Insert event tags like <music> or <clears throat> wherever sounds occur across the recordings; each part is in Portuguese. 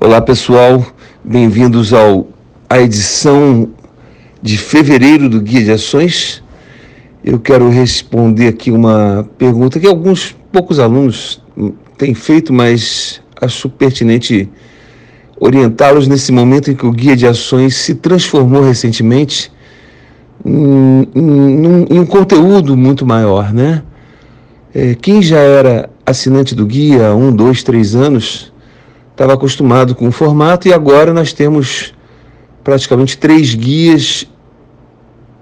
Olá pessoal, bem-vindos ao a edição de fevereiro do Guia de Ações. Eu quero responder aqui uma pergunta que alguns poucos alunos têm feito, mas acho pertinente orientá-los nesse momento em que o Guia de Ações se transformou recentemente em, em, em um conteúdo muito maior, né? É, quem já era assinante do guia há um, dois, três anos estava acostumado com o formato e agora nós temos praticamente três guias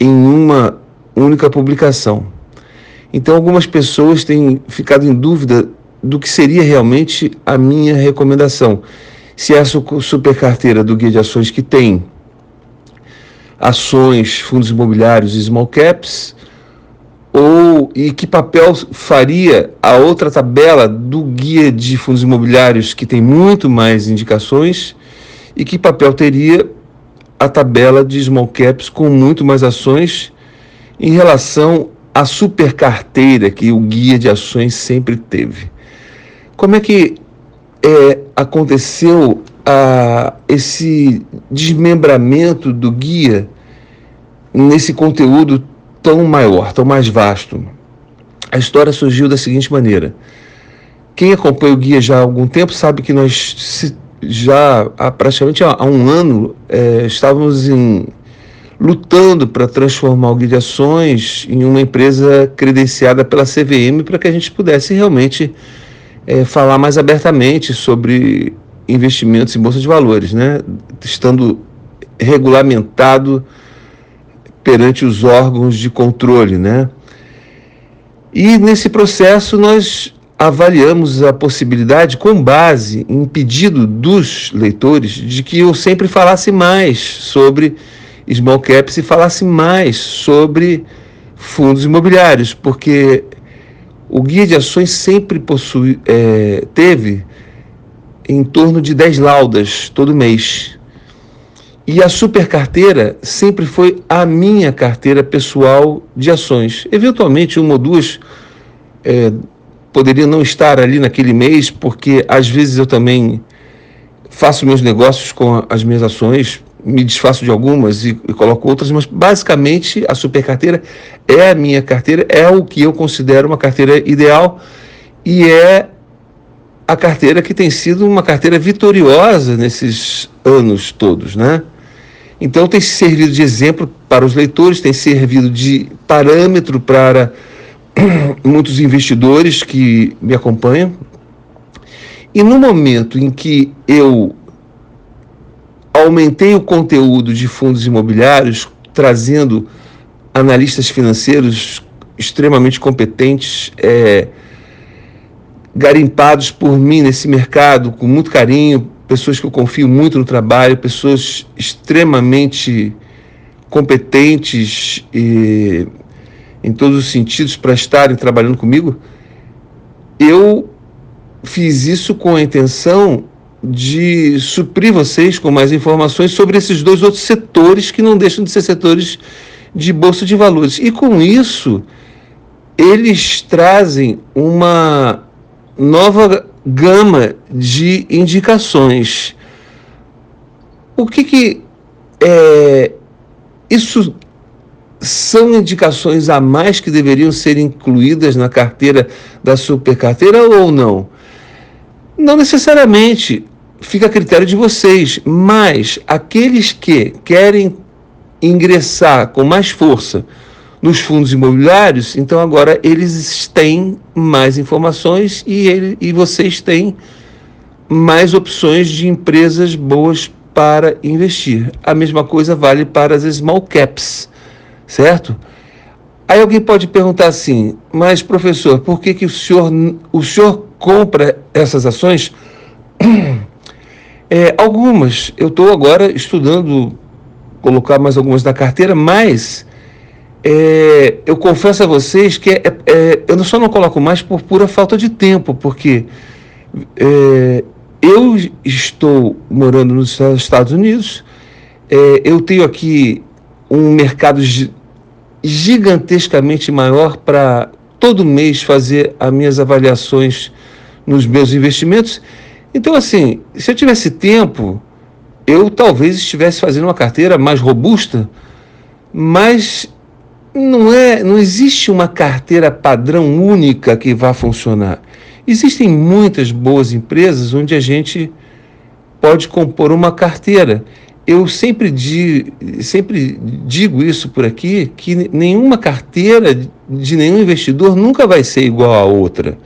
em uma única publicação. Então, algumas pessoas têm ficado em dúvida do que seria realmente a minha recomendação. Se essa super carteira do Guia de Ações que tem ações, fundos imobiliários e small caps, ou e que papel faria a outra tabela do guia de fundos imobiliários que tem muito mais indicações e que papel teria a tabela de small caps com muito mais ações em relação à super carteira que o guia de ações sempre teve. Como é que é, aconteceu a, esse desmembramento do guia nesse conteúdo tão maior, tão mais vasto. A história surgiu da seguinte maneira. Quem acompanha o guia já há algum tempo sabe que nós já há praticamente há um ano é, estávamos em, lutando para transformar o Guia de Ações em uma empresa credenciada pela CVM para que a gente pudesse realmente é, falar mais abertamente sobre investimentos em bolsa de valores, né? estando regulamentado perante os órgãos de controle, né? E nesse processo nós avaliamos a possibilidade, com base em pedido dos leitores, de que eu sempre falasse mais sobre small caps e falasse mais sobre fundos imobiliários, porque o guia de ações sempre possui, é, teve em torno de 10 laudas todo mês. E a super carteira sempre foi a minha carteira pessoal de ações. Eventualmente, uma ou duas é, poderiam não estar ali naquele mês, porque às vezes eu também faço meus negócios com as minhas ações, me desfaço de algumas e, e coloco outras, mas basicamente a super carteira é a minha carteira, é o que eu considero uma carteira ideal e é a carteira que tem sido uma carteira vitoriosa nesses anos todos, né? Então, tem servido de exemplo para os leitores, tem servido de parâmetro para <clears throat> muitos investidores que me acompanham. E no momento em que eu aumentei o conteúdo de fundos imobiliários, trazendo analistas financeiros extremamente competentes, é, garimpados por mim nesse mercado com muito carinho, pessoas que eu confio muito no trabalho, pessoas extremamente competentes e, em todos os sentidos para estarem trabalhando comigo, eu fiz isso com a intenção de suprir vocês com mais informações sobre esses dois outros setores que não deixam de ser setores de bolsa de valores. E com isso, eles trazem uma nova gama de indicações. O que que é, isso são indicações a mais que deveriam ser incluídas na carteira da supercarteira ou não? Não necessariamente, fica a critério de vocês, mas aqueles que querem ingressar com mais força nos fundos imobiliários, então agora eles têm mais informações e, ele, e vocês têm mais opções de empresas boas para investir. A mesma coisa vale para as small caps, certo? Aí alguém pode perguntar assim, mas professor, por que, que o, senhor, o senhor compra essas ações? <clears throat> É, algumas. Eu estou agora estudando colocar mais algumas na carteira, mas é, eu confesso a vocês que é, é, eu só não coloco mais por pura falta de tempo, porque é, eu estou morando nos Estados Unidos, é, eu tenho aqui um mercado gigantescamente maior para todo mês fazer as minhas avaliações nos meus investimentos. Então, assim, se eu tivesse tempo, eu talvez estivesse fazendo uma carteira mais robusta, mas não é, não existe uma carteira padrão única que vá funcionar. Existem muitas boas empresas onde a gente pode compor uma carteira. Eu sempre, di, sempre digo isso por aqui, que nenhuma carteira de nenhum investidor nunca vai ser igual à outra.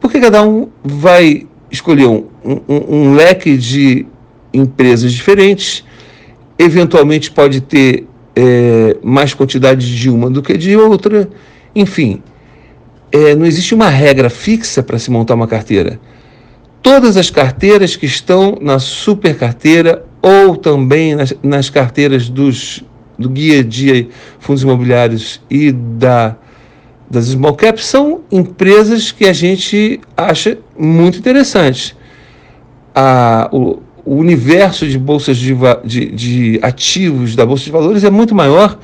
Porque cada um vai escolher um, um, um leque de empresas diferentes, eventualmente pode ter é, mais quantidade de uma do que de outra, enfim. É, não existe uma regra fixa para se montar uma carteira. Todas as carteiras que estão na super carteira ou também nas, nas carteiras dos, do guia de fundos imobiliários e da, das small caps são empresas que a gente acha muito interessantes. A, o, o universo de bolsas de, de, de, ativos da Bolsa de Valores é muito maior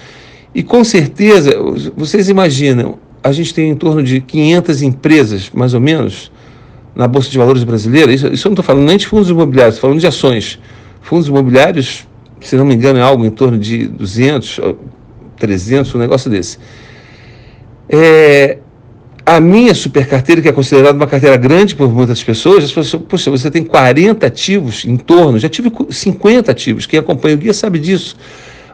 e com certeza, vocês imaginam, a gente tem em torno de 500 empresas, mais ou menos, na Bolsa de Valores brasileira. Isso, isso eu não estou falando nem de fundos imobiliários, estou falando de ações. Fundos imobiliários, se não me engano, é algo em torno de 200, 300, um negócio desse. É, a minha super carteira, que é considerada uma carteira grande por muitas pessoas, as pessoas, poxa, você tem 40 ativos em torno, já tive 50 ativos, quem acompanha o guia sabe disso.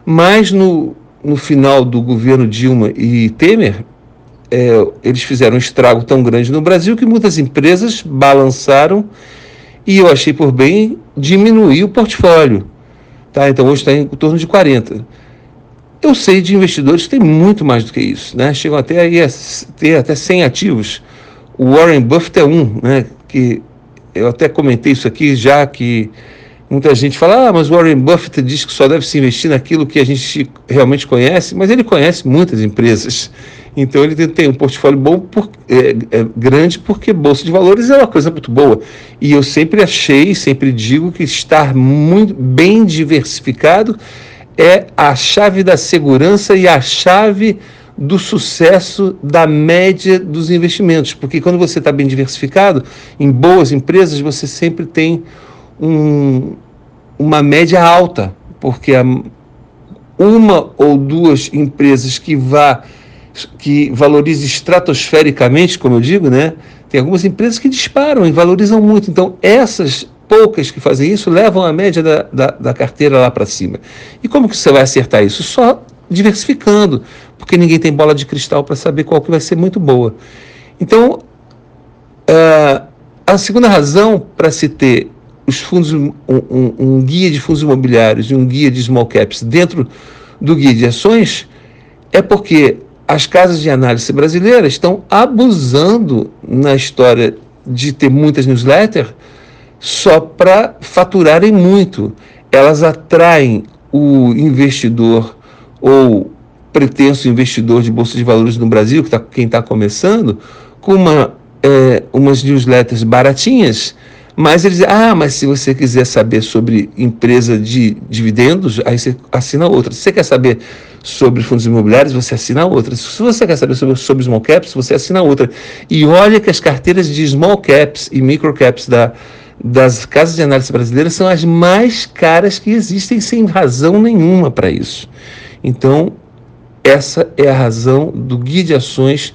Mas no, no final do governo Dilma e Temer, é, eles fizeram um estrago tão grande no Brasil que muitas empresas balançaram e eu achei por bem diminuir o portfólio. Tá? Então hoje está em torno de 40. Eu sei de investidores que têm muito mais do que isso, né? Chegam até a ter até 100 ativos. O Warren Buffett é um, né? Que eu até comentei isso aqui já que muita gente fala, ah, mas o Warren Buffett diz que só deve se investir naquilo que a gente realmente conhece, mas ele conhece muitas empresas. Então ele tem um portfólio bom por, é, é, grande porque bolsa de valores é uma coisa muito boa. E eu sempre achei, sempre digo que estar muito bem diversificado é a chave da segurança e a chave do sucesso da média dos investimentos. Porque quando você está bem diversificado, em boas empresas, você sempre tem um, uma média alta, porque uma ou duas empresas que vá que valorize estratosfericamente, como eu digo, né? Tem algumas empresas que disparam e valorizam muito. Então, essas poucas que fazem isso levam a média da, da, da carteira lá para cima. E como que você vai acertar isso? Só diversificando, porque ninguém tem bola de cristal para saber qual que vai ser muito boa. Então, uh, a segunda razão para se ter os fundos, um, um, um, guia de fundos imobiliários e um guia de small caps dentro do guia de ações é porque as casas de análise brasileiras estão abusando na história de ter muitas newsletters só para faturarem muito. Elas atraem o investidor ou pretenso investidor de bolsa de valores no Brasil, que tá, quem está começando, com uma, é, umas newsletters baratinhas, mas eles dizem, ah, mas se você quiser saber sobre empresa de dividendos, aí você assina outra. Se você quer saber sobre fundos imobiliários, você assina outra. Se você quer saber sobre, sobre small caps, você assina outra. E olha que as carteiras de small caps e micro caps da, das casas de análise brasileiras são as mais caras que existem, sem razão nenhuma para isso. Então, essa é a razão do guia de ações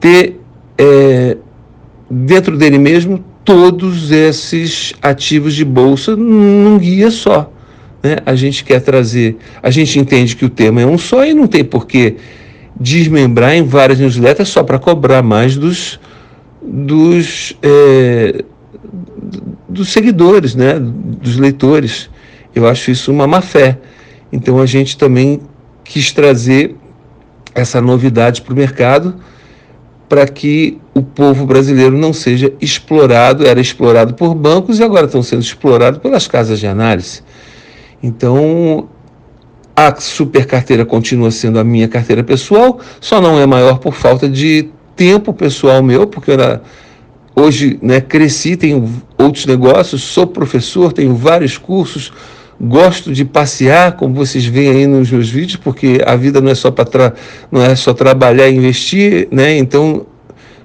ter é, dentro dele mesmo todos esses ativos de bolsa num guia só. Né? A gente quer trazer, a gente entende que o tema é um só e não tem por que desmembrar em várias newsletters só para cobrar mais dos, dos é, dos seguidores, né, dos leitores. Eu acho isso uma má fé. Então a gente também quis trazer essa novidade para o mercado para que o povo brasileiro não seja explorado, era explorado por bancos e agora estão sendo explorados pelas casas de análise. Então, a super carteira continua sendo a minha carteira pessoal, só não é maior por falta de tempo pessoal meu, porque eu era Hoje, né, cresci, tenho outros negócios, sou professor, tenho vários cursos, gosto de passear, como vocês veem aí nos meus vídeos, porque a vida não é só para não é só trabalhar e investir, né? Então,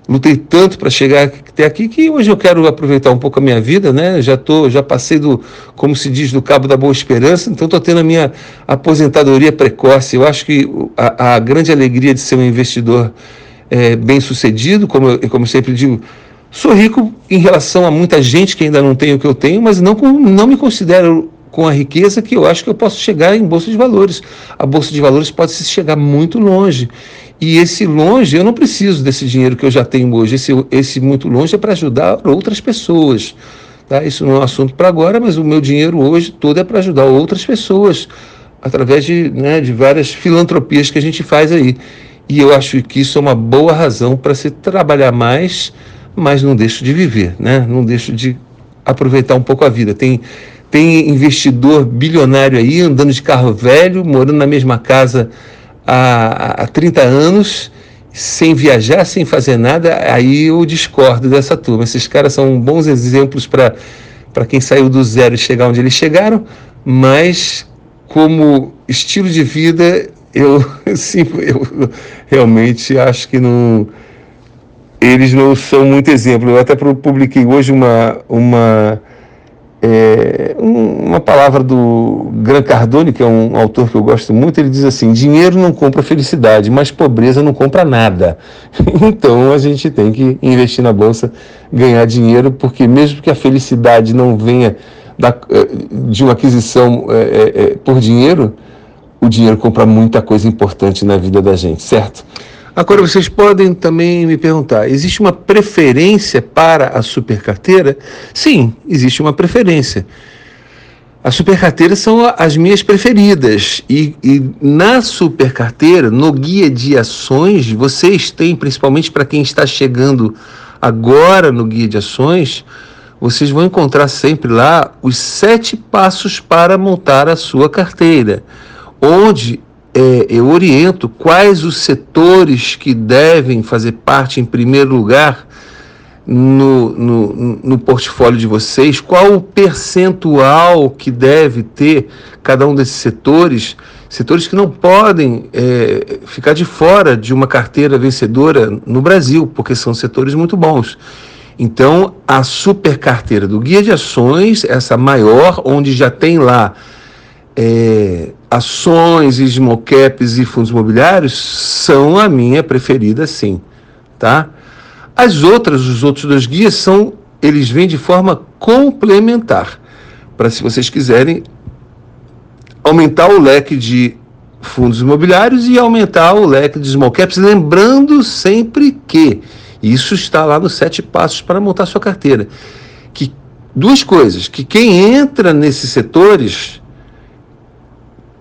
lutei tanto para chegar até aqui que hoje eu quero aproveitar um pouco a minha vida, né? Já tô, já passei do, como se diz, do cabo da boa esperança, então estou tendo a minha aposentadoria precoce. Eu acho que a, a grande alegria de ser um investidor é, bem sucedido, como eu, como eu sempre digo, sou rico em relação a muita gente que ainda não tem o que eu tenho, mas não, não me considero com a riqueza que eu acho que eu posso chegar em bolsa de valores. A bolsa de valores pode se chegar muito longe. E esse longe, eu não preciso desse dinheiro que eu já tenho hoje. Esse, esse muito longe é para ajudar outras pessoas. Tá? Isso não é um assunto para agora, mas o meu dinheiro hoje todo é para ajudar outras pessoas, através de, né, de várias filantropias que a gente faz aí. E eu acho que isso é uma boa razão para se trabalhar mais, mas não deixo de viver, né? não deixo de aproveitar um pouco a vida. Tem, tem investidor bilionário aí andando de carro velho, morando na mesma casa há, há 30 anos, sem viajar, sem fazer nada, aí eu discordo dessa turma. Esses caras são bons exemplos para quem saiu do zero e chegar onde eles chegaram, mas como estilo de vida, eu, <laughs> sim, eu realmente acho que não, eles não são muito exemplo. Eu até publiquei hoje uma, uma é, uma palavra do Gran Cardone, que é um autor que eu gosto muito, ele diz assim: dinheiro não compra felicidade, mas pobreza não compra nada. <laughs> então a gente tem que investir na bolsa, ganhar dinheiro, porque mesmo que a felicidade não venha da, é, de uma aquisição é, é, é, por dinheiro, o dinheiro compra muita coisa importante na vida da gente, certo? Agora, vocês podem também me perguntar: existe uma preferência para a supercarteira? Sim, existe uma preferência. As supercarteiras são as minhas preferidas. E, e na supercarteira, no guia de ações, vocês têm, principalmente para quem está chegando agora no guia de ações, vocês vão encontrar sempre lá os sete passos para montar a sua carteira, onde é, eu oriento quais os setores que devem fazer parte em primeiro lugar no, no, no, portfólio de vocês, qual o percentual que deve ter cada um desses setores, setores que não podem é, ficar de fora de uma carteira vencedora no Brasil, porque são setores muito bons. Então, a super carteira do Guia de Ações, essa maior, onde já tem lá é, ações, small caps e fundos imobiliários são a minha preferida, sim, tá? As outras, os outros dois guias são, eles vêm de forma complementar, para se vocês quiserem aumentar o leque de fundos imobiliários e aumentar o leque de small caps, lembrando sempre que isso está lá nos sete passos para montar sua carteira. Que duas coisas, que quem entra nesses setores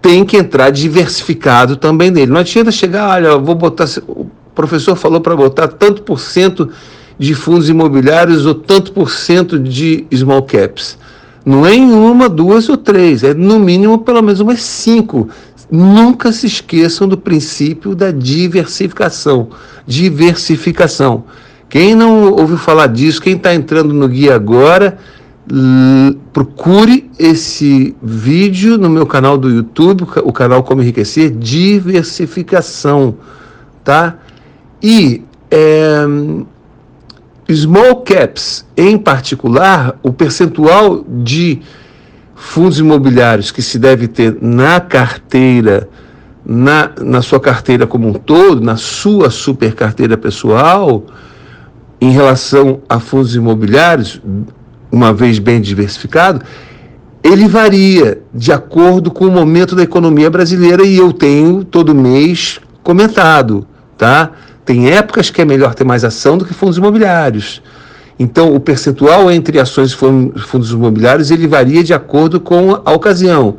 tem que entrar diversificado também nele. Não adianta chegar, olha, vou botar. O professor falou para botar tanto por cento de fundos imobiliários ou tanto por cento de small caps. Não é em uma, duas ou três, é no mínimo pelo menos umas cinco. Nunca se esqueçam do princípio da diversificação. Diversificação. Quem não ouviu falar disso, quem está entrando no guia agora, procure esse vídeo no meu canal do YouTube, o canal Como Enriquecer, diversificação, tá? E é, small caps, em particular, o percentual de fundos imobiliários que se deve ter na carteira, na, na sua carteira como um todo, na sua super carteira pessoal, em relação a fundos imobiliários, uma vez bem diversificado, ele varia de acordo com o momento da economia brasileira e eu tenho todo mês comentado, tá? Tem épocas que é melhor ter mais ação do que fundos imobiliários. Então, o percentual entre ações e fundos imobiliários ele varia de acordo com a ocasião.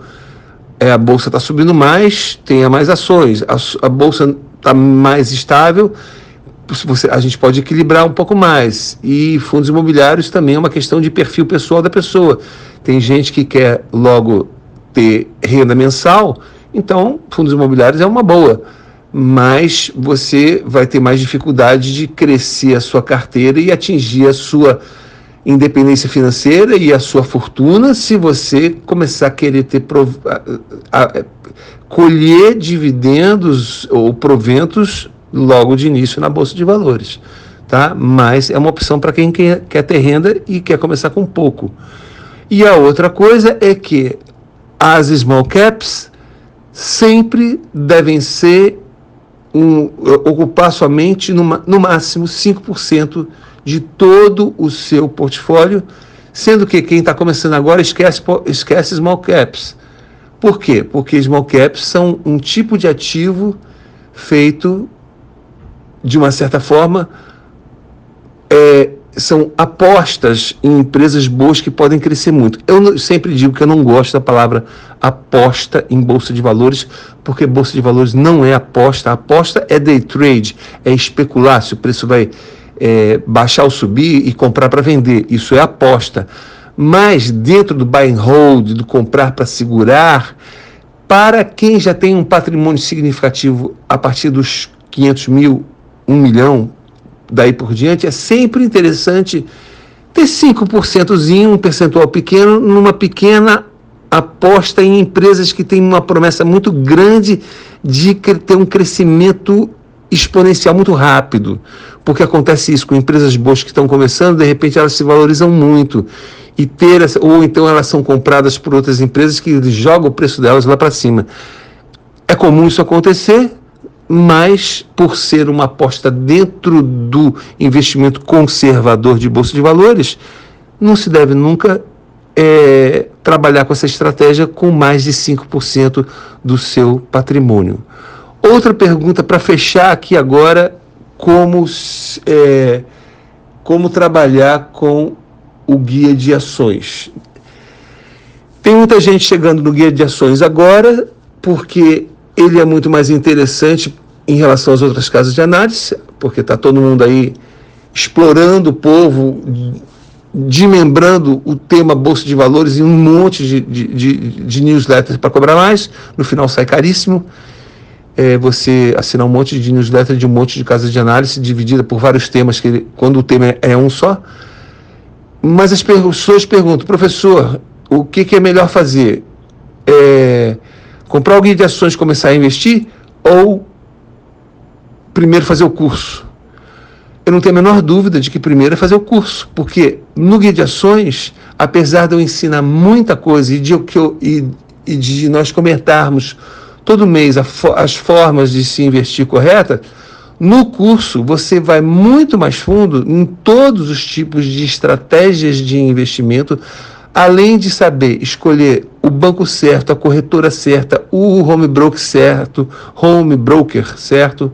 É, a bolsa está subindo mais, tenha mais ações. A, a bolsa está mais estável, você, a gente pode equilibrar um pouco mais. E fundos imobiliários também é uma questão de perfil pessoal da pessoa. Tem gente que quer logo ter renda mensal, então fundos imobiliários é uma boa. Mas você vai ter mais dificuldade de crescer a sua carteira e atingir a sua independência financeira e a sua fortuna se você começar a querer ter prov... a, a, colher dividendos ou proventos logo de início na bolsa de valores, tá? Mas é uma opção para quem quer, quer ter renda e quer começar com pouco. E a outra coisa é que as small caps sempre devem ser um, ocupar somente numa, no máximo 5% de todo o seu portfólio, sendo que quem está começando agora esquece, esquece small caps. Por quê? Porque small caps são um tipo de ativo feito de uma certa forma é, são apostas em empresas boas que podem crescer muito. Eu sempre digo que eu não gosto da palavra aposta em bolsa de valores, porque bolsa de valores não é aposta. A aposta é day trade, é especular se o preço vai é, baixar ou subir e comprar para vender. Isso é aposta. Mas dentro do buy and hold, do comprar para segurar, para quem já tem um patrimônio significativo a partir dos 500 mil, 1 milhão, daí por diante, é sempre interessante ter 5%, um percentual pequeno, numa pequena aposta em empresas que têm uma promessa muito grande de ter um crescimento exponencial muito rápido. Porque acontece isso com empresas boas que estão começando, de repente elas se valorizam muito. E ter, ou então elas são compradas por outras empresas que jogam o preço delas lá para cima. É comum isso acontecer, mas por ser uma aposta dentro do investimento conservador de bolsa de valores, não se deve nunca é, trabalhar com essa estratégia com mais de 5% do seu patrimônio. Outra pergunta para fechar aqui agora, como, é, como trabalhar com o guia de ações. Tem muita gente chegando no guia de ações agora, porque ele é muito mais interessante em relação às outras casas de análise, porque está todo mundo aí explorando o povo, desmembrando o tema Bolsa de Valores em um monte de, de, de, de newsletters para cobrar mais. No final sai caríssimo. É você assinar um monte de newsletter de um monte de casas de análise dividida por vários temas, que ele, quando o tema é um só. Mas as pessoas perguntam, professor, o que, que é melhor fazer? É, comprar guia de ações e começar a investir ou primeiro fazer o curso? Eu não tenho a menor dúvida de que primeiro é fazer o curso, porque no guia de ações, apesar de eu ensinar muita coisa e de, eu, e, e de nós comentarmos todo mês a, as formas de se investir correta, no curso você vai muito mais fundo em todos os tipos de estratégias de investimento, além de saber escolher o banco certo, a corretora certa, o home broker certo, home broker certo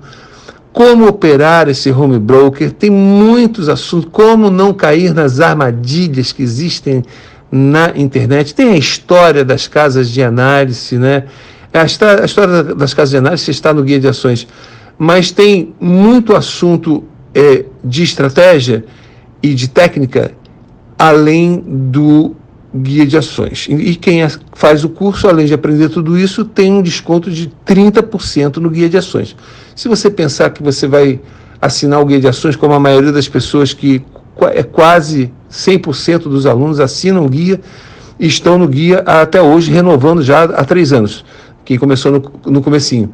como operar esse home broker, tem muitos assuntos, como não cair nas armadilhas que existem na internet. Tem a história das casas de análise, né? A história, das casas de análise está no guia de ações, mas tem muito assunto é, de estratégia e de técnica além do guia de ações. E quem faz o curso, além de aprender tudo isso, tem um desconto de 30% no guia de ações. Se você pensar que você vai assinar o guia de ações, como a maioria das pessoas que é quase 100% dos alunos assinam o guia e estão no guia até hoje, renovando já há três anos, que começou no, no comecinho.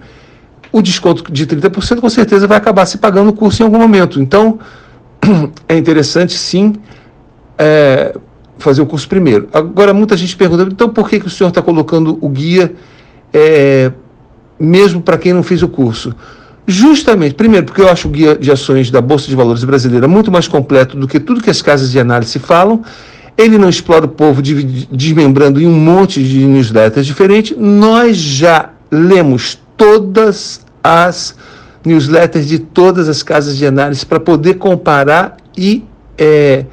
O desconto de 30% com certeza vai acabar se pagando o curso em algum momento. Então, <clears throat> é interessante sim é, fazer o curso primeiro. Agora, muita gente pergunta, então por que, que o senhor está colocando o guia é, mesmo para quem não fez o curso? Justamente, primeiro, porque eu acho o guia de ações da Bolsa de Valores brasileira muito mais completo do que tudo que as casas de análise falam. Ele não explora o povo desmembrando em um monte de newsletters diferentes. Nós já lemos todas as newsletters de todas as casas de análise para poder comparar e, é,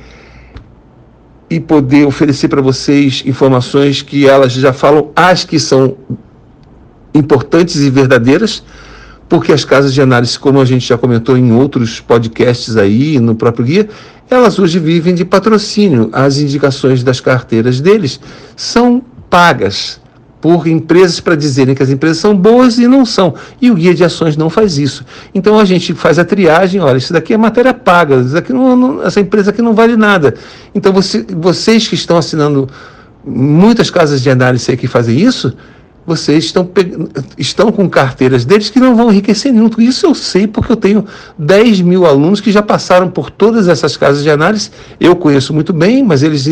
e poder oferecer para vocês informações que elas já falam, as que são importantes e verdadeiras porque as casas de análise, como a gente já comentou em outros podcasts aí, no próprio guia, elas hoje vivem de patrocínio. As indicações das carteiras deles são pagas por empresas para dizerem que as empresas são boas e não são. E o guia de ações não faz isso. Então a gente faz a triagem, olha, isso daqui é matéria paga, isso daqui não, não, essa empresa aqui não vale nada. Então você, vocês que estão assinando muitas casas de análise que fazem isso, vocês estão, estão com carteiras deles que não vão enriquecer nenhum. Isso eu sei porque eu tenho 10 mil alunos que já passaram por todas essas casas de análise. Eu conheço muito bem, mas eles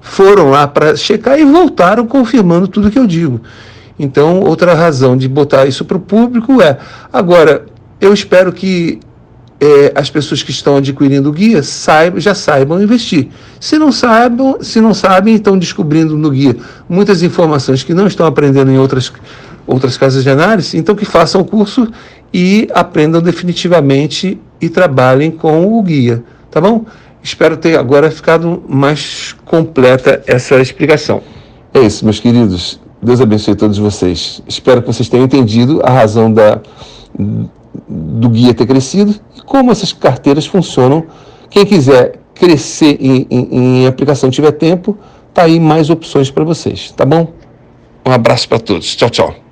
foram lá para checar e voltaram confirmando tudo que eu digo. Então, outra razão de botar isso para o público é. Agora, eu espero que é, as pessoas que estão adquirindo o guia saibam, já saibam investir. Se não saibam, se não sabem, estão descobrindo no guia muitas informações que não estão aprendendo em outras, outras casas de análise, então que façam o curso e aprendam definitivamente e trabalhem com o guia, tá bom? Espero ter agora ficado mais completa essa explicação. É isso, meus queridos. Deus abençoe todos vocês. Espero que vocês tenham entendido a razão da do guia ter crescido e como essas carteiras funcionam. Quem quiser crescer em, em, em aplicação tiver tempo, tá aí mais opções para vocês, tá bom? Um abraço para todos. Tchau, tchau.